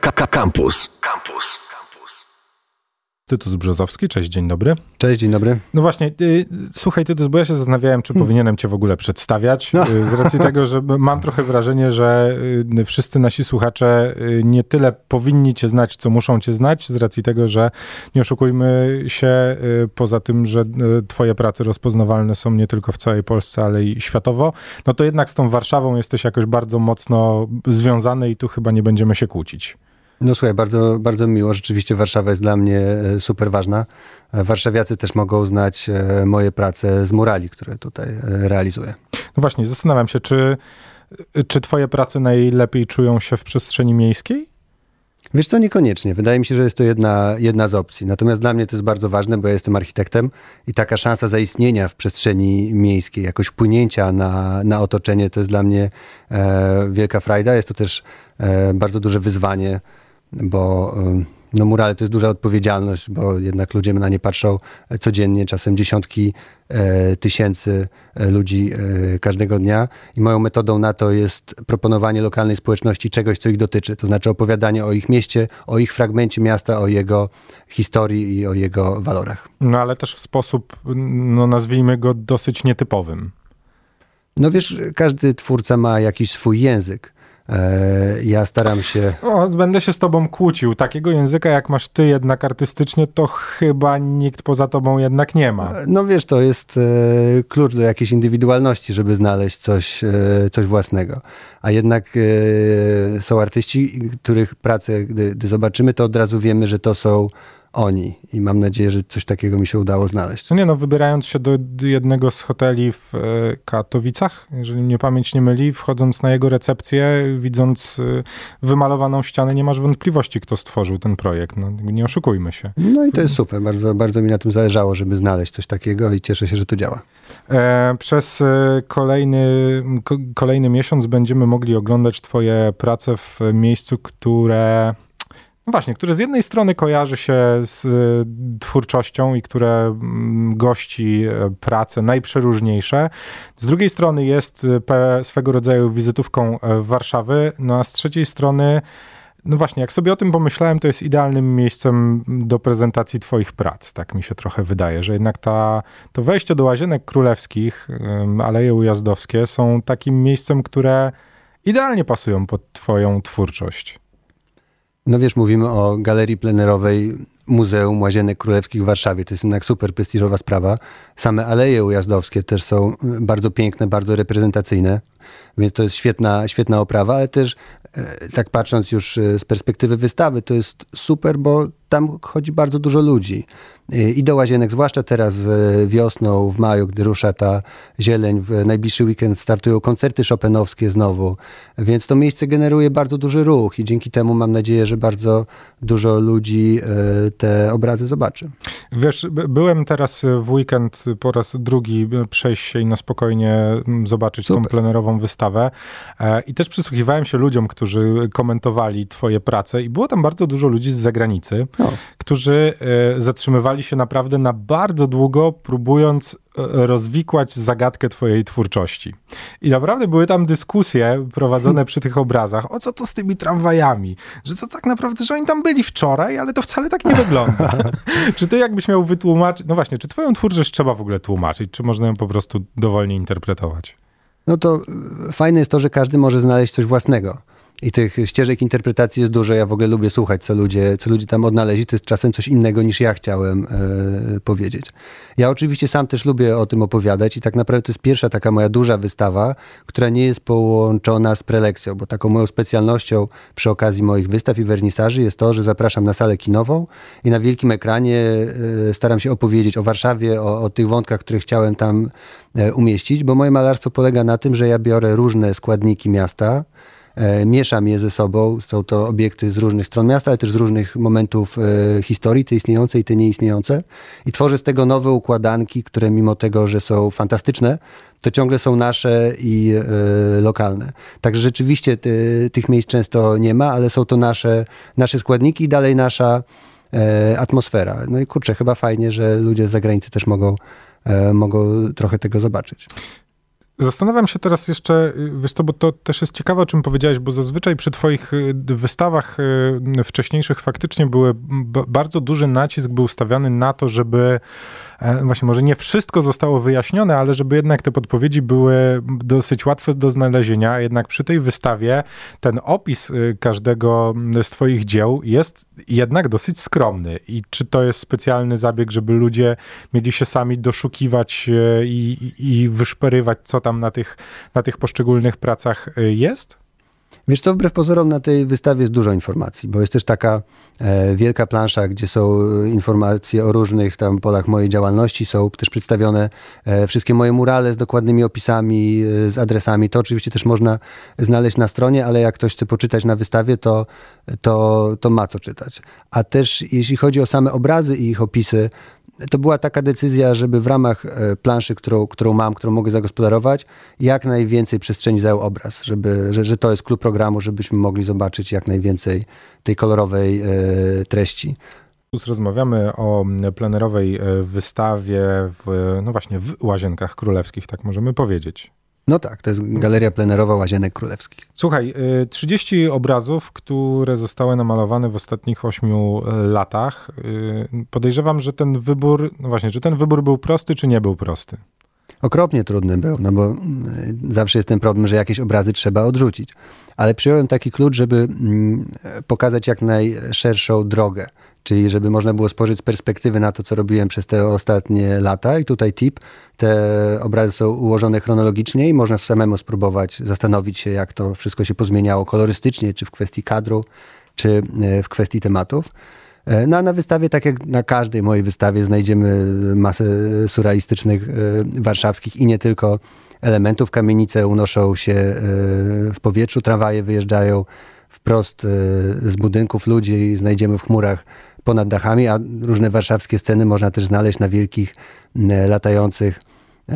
Campus. Campus. Tytus Brzozowski, cześć, dzień dobry. Cześć, dzień dobry. No właśnie, y, słuchaj Tytus, bo ja się zastanawiałem, czy hmm. powinienem cię w ogóle przedstawiać, no. y, z racji tego, że mam trochę wrażenie, że y, wszyscy nasi słuchacze y, nie tyle powinni cię znać, co muszą cię znać, z racji tego, że nie oszukujmy się, y, poza tym, że y, twoje prace rozpoznawalne są nie tylko w całej Polsce, ale i światowo, no to jednak z tą Warszawą jesteś jakoś bardzo mocno związany i tu chyba nie będziemy się kłócić. No słuchaj, bardzo, bardzo miło. Rzeczywiście Warszawa jest dla mnie e, super ważna. E, warszawiacy też mogą znać e, moje prace z murali, które tutaj realizuję. No właśnie, zastanawiam się, czy, czy twoje prace najlepiej czują się w przestrzeni miejskiej? Wiesz co, niekoniecznie. Wydaje mi się, że jest to jedna, jedna z opcji. Natomiast dla mnie to jest bardzo ważne, bo ja jestem architektem i taka szansa zaistnienia w przestrzeni miejskiej, jakoś wpłynięcia na, na otoczenie, to jest dla mnie e, wielka frajda. Jest to też e, bardzo duże wyzwanie bo no murale to jest duża odpowiedzialność, bo jednak ludzie na nie patrzą codziennie, czasem dziesiątki e, tysięcy e, ludzi e, każdego dnia i moją metodą na to jest proponowanie lokalnej społeczności czegoś, co ich dotyczy, to znaczy opowiadanie o ich mieście, o ich fragmencie miasta, o jego historii i o jego walorach. No ale też w sposób, no nazwijmy go dosyć nietypowym. No wiesz, każdy twórca ma jakiś swój język. E, ja staram się. O, będę się z tobą kłócił. Takiego języka, jak masz ty jednak artystycznie, to chyba nikt poza tobą jednak nie ma. No wiesz, to jest e, klucz do jakiejś indywidualności, żeby znaleźć coś, e, coś własnego. A jednak są artyści, których pracę, gdy, gdy zobaczymy, to od razu wiemy, że to są oni. I mam nadzieję, że coś takiego mi się udało znaleźć. No nie no, wybierając się do jednego z hoteli w e, Katowicach, jeżeli mnie pamięć nie myli, wchodząc na jego recepcję, widząc e, wymalowaną ścianę, nie masz wątpliwości, kto stworzył ten projekt. No, nie oszukujmy się. No i to jest super. Bardzo, bardzo mi na tym zależało, żeby znaleźć coś takiego i cieszę się, że to działa. E, przez kolejny, kolejny miesiąc będziemy mogli oglądać twoje prace w miejscu, które właśnie, które z jednej strony kojarzy się z y, twórczością i które mm, gości e, prace najprzeróżniejsze, z drugiej strony jest y, swego rodzaju wizytówką e, Warszawy, no a z trzeciej strony no właśnie, jak sobie o tym pomyślałem, to jest idealnym miejscem do prezentacji Twoich prac. Tak mi się trochę wydaje, że jednak ta, to wejście do łazienek królewskich, Aleje Ujazdowskie są takim miejscem, które idealnie pasują pod Twoją twórczość. No wiesz, mówimy o galerii plenerowej Muzeum Łazienek Królewskich w Warszawie. To jest jednak super prestiżowa sprawa. Same aleje ujazdowskie też są bardzo piękne, bardzo reprezentacyjne, więc to jest świetna, świetna oprawa, ale też e, tak patrząc już e, z perspektywy wystawy, to jest super, bo tam chodzi bardzo dużo ludzi. I do łazienek, zwłaszcza teraz e, wiosną, w maju, gdy rusza ta zieleń, w najbliższy weekend startują koncerty Chopinowskie znowu, więc to miejsce generuje bardzo duży ruch i dzięki temu mam nadzieję, że bardzo dużo ludzi e, te obrazy zobaczy. Wiesz, byłem teraz w weekend po raz drugi przejść się i na spokojnie zobaczyć Super. tą plenerową wystawę e, i też przysłuchiwałem się ludziom, którzy komentowali twoje prace i było tam bardzo dużo ludzi z zagranicy, no. którzy zatrzymywali zatrzymywali się naprawdę na bardzo długo, próbując e, rozwikłać zagadkę twojej twórczości. I naprawdę były tam dyskusje prowadzone przy tych obrazach, o co to z tymi tramwajami, że to tak naprawdę, że oni tam byli wczoraj, ale to wcale tak nie wygląda. czy ty jakbyś miał wytłumaczyć, no właśnie, czy twoją twórczość trzeba w ogóle tłumaczyć, czy można ją po prostu dowolnie interpretować? No to fajne jest to, że każdy może znaleźć coś własnego. I tych ścieżek interpretacji jest dużo. Ja w ogóle lubię słuchać, co ludzie, co ludzie tam odnaleźli. To jest czasem coś innego niż ja chciałem e, powiedzieć. Ja oczywiście sam też lubię o tym opowiadać i tak naprawdę to jest pierwsza taka moja duża wystawa, która nie jest połączona z prelekcją, bo taką moją specjalnością przy okazji moich wystaw i wernisaży jest to, że zapraszam na salę kinową i na wielkim ekranie e, staram się opowiedzieć o Warszawie, o, o tych wątkach, które chciałem tam e, umieścić, bo moje malarstwo polega na tym, że ja biorę różne składniki miasta, mieszam je ze sobą. Są to obiekty z różnych stron miasta, ale też z różnych momentów e, historii, te istniejące i te nieistniejące. I tworzę z tego nowe układanki, które mimo tego, że są fantastyczne, to ciągle są nasze i e, lokalne. Także rzeczywiście ty, tych miejsc często nie ma, ale są to nasze, nasze składniki i dalej nasza e, atmosfera. No i kurczę, chyba fajnie, że ludzie z zagranicy też mogą, e, mogą trochę tego zobaczyć. Zastanawiam się teraz jeszcze, y, wiesz co, bo to też jest ciekawe, o czym powiedziałeś, bo zazwyczaj przy twoich y, wystawach y, wcześniejszych faktycznie były, bardzo duży nacisk był stawiany na to, żeby właśnie może nie wszystko zostało wyjaśnione, ale żeby jednak te podpowiedzi były dosyć łatwe do znalezienia, jednak przy tej wystawie ten opis y, każdego z twoich dzieł jest jednak dosyć skromny. I czy to jest specjalny zabieg, żeby ludzie mieli się sami doszukiwać y, i, i wyszperywać, co tam na tych, na tych poszczególnych pracach y, jest? Wiesz co, wbrew pozorom na tej wystawie jest dużo informacji, bo jest też taka e, wielka plansza, gdzie są informacje o różnych tam polach mojej działalności, są też przedstawione e, wszystkie moje murale z dokładnymi opisami, e, z adresami. To oczywiście też można znaleźć na stronie, ale jak ktoś chce poczytać na wystawie, to, to, to ma co czytać. A też jeśli chodzi o same obrazy i ich opisy, to była taka decyzja, żeby w ramach e, planszy, którą, którą mam, którą mogę zagospodarować, jak najwięcej przestrzeni zajął obraz, żeby, że, że to jest klub programu, żebyśmy mogli zobaczyć jak najwięcej tej kolorowej e, treści. Rozmawiamy o plenerowej e, wystawie w, no właśnie, w Łazienkach Królewskich, tak możemy powiedzieć. No tak, to jest galeria plenerowa Łazienek Królewskich. Słuchaj, 30 y, obrazów, które zostały namalowane w ostatnich 8 y, latach. Y, podejrzewam, że ten wybór, no właśnie, czy ten wybór był prosty, czy nie był prosty? Okropnie trudny był, no bo zawsze jest ten problem, że jakieś obrazy trzeba odrzucić. Ale przyjąłem taki klucz, żeby mm, pokazać jak najszerszą drogę czyli żeby można było spojrzeć z perspektywy na to, co robiłem przez te ostatnie lata. I tutaj tip, te obrazy są ułożone chronologicznie i można samemu spróbować zastanowić się, jak to wszystko się pozmieniało kolorystycznie, czy w kwestii kadru, czy e, w kwestii tematów. E, no a na wystawie, tak jak na każdej mojej wystawie, znajdziemy masę surrealistycznych e, warszawskich i nie tylko elementów. Kamienice unoszą się w powietrzu, tramwaje wyjeżdżają wprost z budynków ludzi, znajdziemy w chmurach ponad dachami, a różne warszawskie sceny można też znaleźć na wielkich latających e,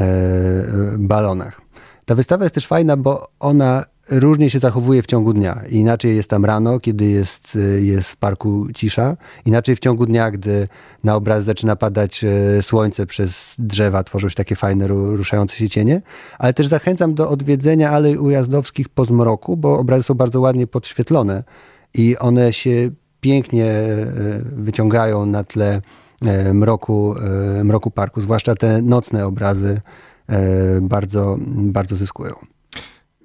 balonach. Ta wystawa jest też fajna, bo ona różnie się zachowuje w ciągu dnia. Inaczej jest tam rano, kiedy jest, jest w parku cisza, inaczej w ciągu dnia, gdy na obraz zaczyna padać e, słońce przez drzewa, tworzą się takie fajne, ruszające się cienie. Ale też zachęcam do odwiedzenia alej ujazdowskich po zmroku, bo obrazy są bardzo ładnie podświetlone i one się pięknie e, wyciągają na tle e, mroku, e, mroku parku, zwłaszcza te nocne obrazy bardzo, bardzo zyskują.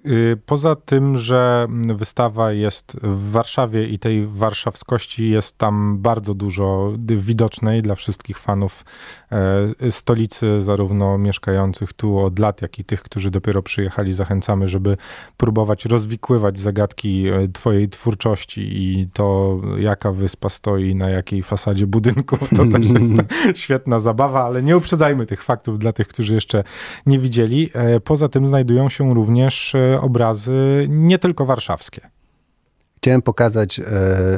Y, poza tym, że wystawa jest w Warszawie i tej warszawskości jest tam bardzo dużo widocznej dla wszystkich fanów e, stolicy, zarówno mieszkających tu od lat, jak i tych, którzy dopiero przyjechali. Zachęcamy, żeby próbować rozwikływać zagadki e, Twojej twórczości i to, jaka wyspa stoi na jakiej fasadzie budynku. To też jest świetna zabawa, ale nie uprzedzajmy tych faktów dla tych, którzy jeszcze nie widzieli. E, poza tym znajdują się również obrazy nie tylko warszawskie. Chciałem pokazać e,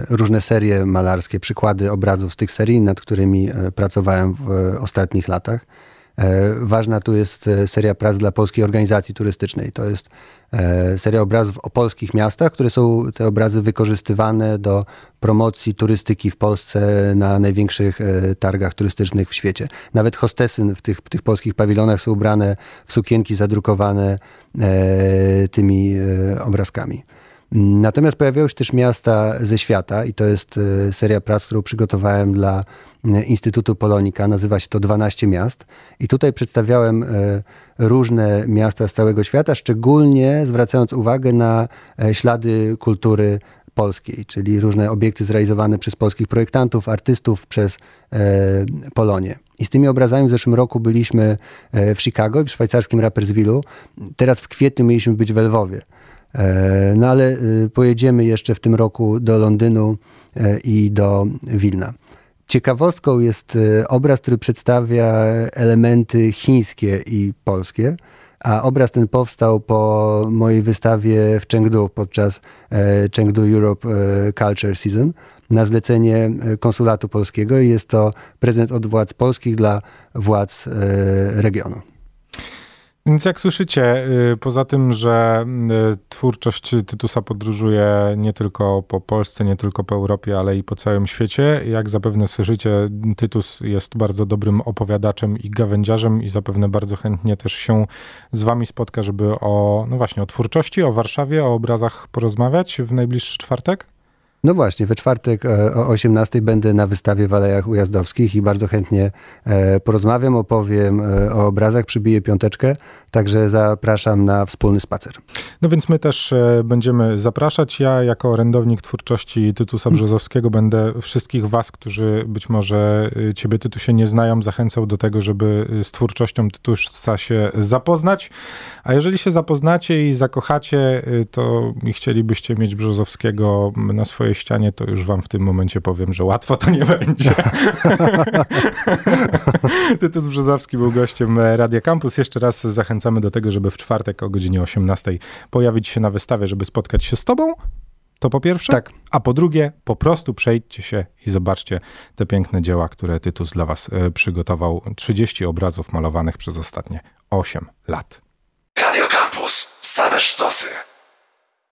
różne serie malarskie, przykłady obrazów z tych serii, nad którymi e, pracowałem w e, ostatnich latach. E, ważna tu jest e, seria prac dla Polskiej Organizacji Turystycznej. To jest e, seria obrazów o polskich miastach, które są te obrazy wykorzystywane do promocji turystyki w Polsce na największych targach turystycznych w świecie. Nawet hostesy w tych, tych polskich pawilonach są ubrane w sukienki zadrukowane tymi obrazkami. Natomiast pojawiały się też miasta ze świata i to jest e, seria prac, którą przygotowałem dla e, Instytutu Polonika. Nazywa się to 12 miast i tutaj przedstawiałem e, różne miasta z całego świata, szczególnie zwracając uwagę na ślady kultury polskiej, czyli różne obiekty zrealizowane przez polskich projektantów, artystów, przez Polonię. I z tymi obrazami w zeszłym roku byliśmy w Chicago i w szwajcarskim Rapperswilu. Teraz w kwietniu mieliśmy być w Lwowie. E, no ale y, pojedziemy jeszcze w tym roku do Londynu e, i do Wilna. Ciekawostką jest y, obraz, który przedstawia elementy chińskie i polskie, a obraz ten powstał po mojej wystawie w Chengdu podczas e, Chengdu Europe Culture Season na zlecenie konsulatu polskiego i jest to prezent od władz polskich dla władz regionu. Więc jak słyszycie, y, poza tym, że y, twórczość Tytusa podróżuje nie tylko po Polsce, nie tylko po Europie, ale i po całym świecie, jak zapewne słyszycie, Tytus jest bardzo dobrym opowiadaczem i gawędziarzem i zapewne bardzo chętnie też się z wami spotka, żeby o, no właśnie, o twórczości, o Warszawie, o obrazach porozmawiać w najbliższy czwartek. No właśnie, we czwartek e, o 18 będę na wystawie w Alejach Ujazdowskich i bardzo chętnie e, porozmawiam, opowiem e, o obrazach, przybiję piąteczkę, także zapraszam na wspólny spacer. No więc my też będziemy zapraszać. Ja jako orędownik twórczości Tytusa Brzozowskiego będę wszystkich was, którzy być może ciebie Tytusie nie znają, zachęcał do tego, żeby z twórczością Tytusa się zapoznać. A jeżeli się zapoznacie i zakochacie, to chcielibyście mieć Brzozowskiego na swojej ścianie, to już wam w tym momencie powiem, że łatwo to nie będzie. Tytus Brzozowski był gościem Radia Campus. Jeszcze raz zachęcamy do tego, żeby w czwartek o godzinie 18 pojawić się na wystawie, żeby spotkać się z tobą. To po pierwsze. Tak. A po drugie, po prostu przejdźcie się i zobaczcie te piękne dzieła, które Tytus dla was e, przygotował. 30 obrazów malowanych przez ostatnie 8 lat. Radio Campus. Same sztosy.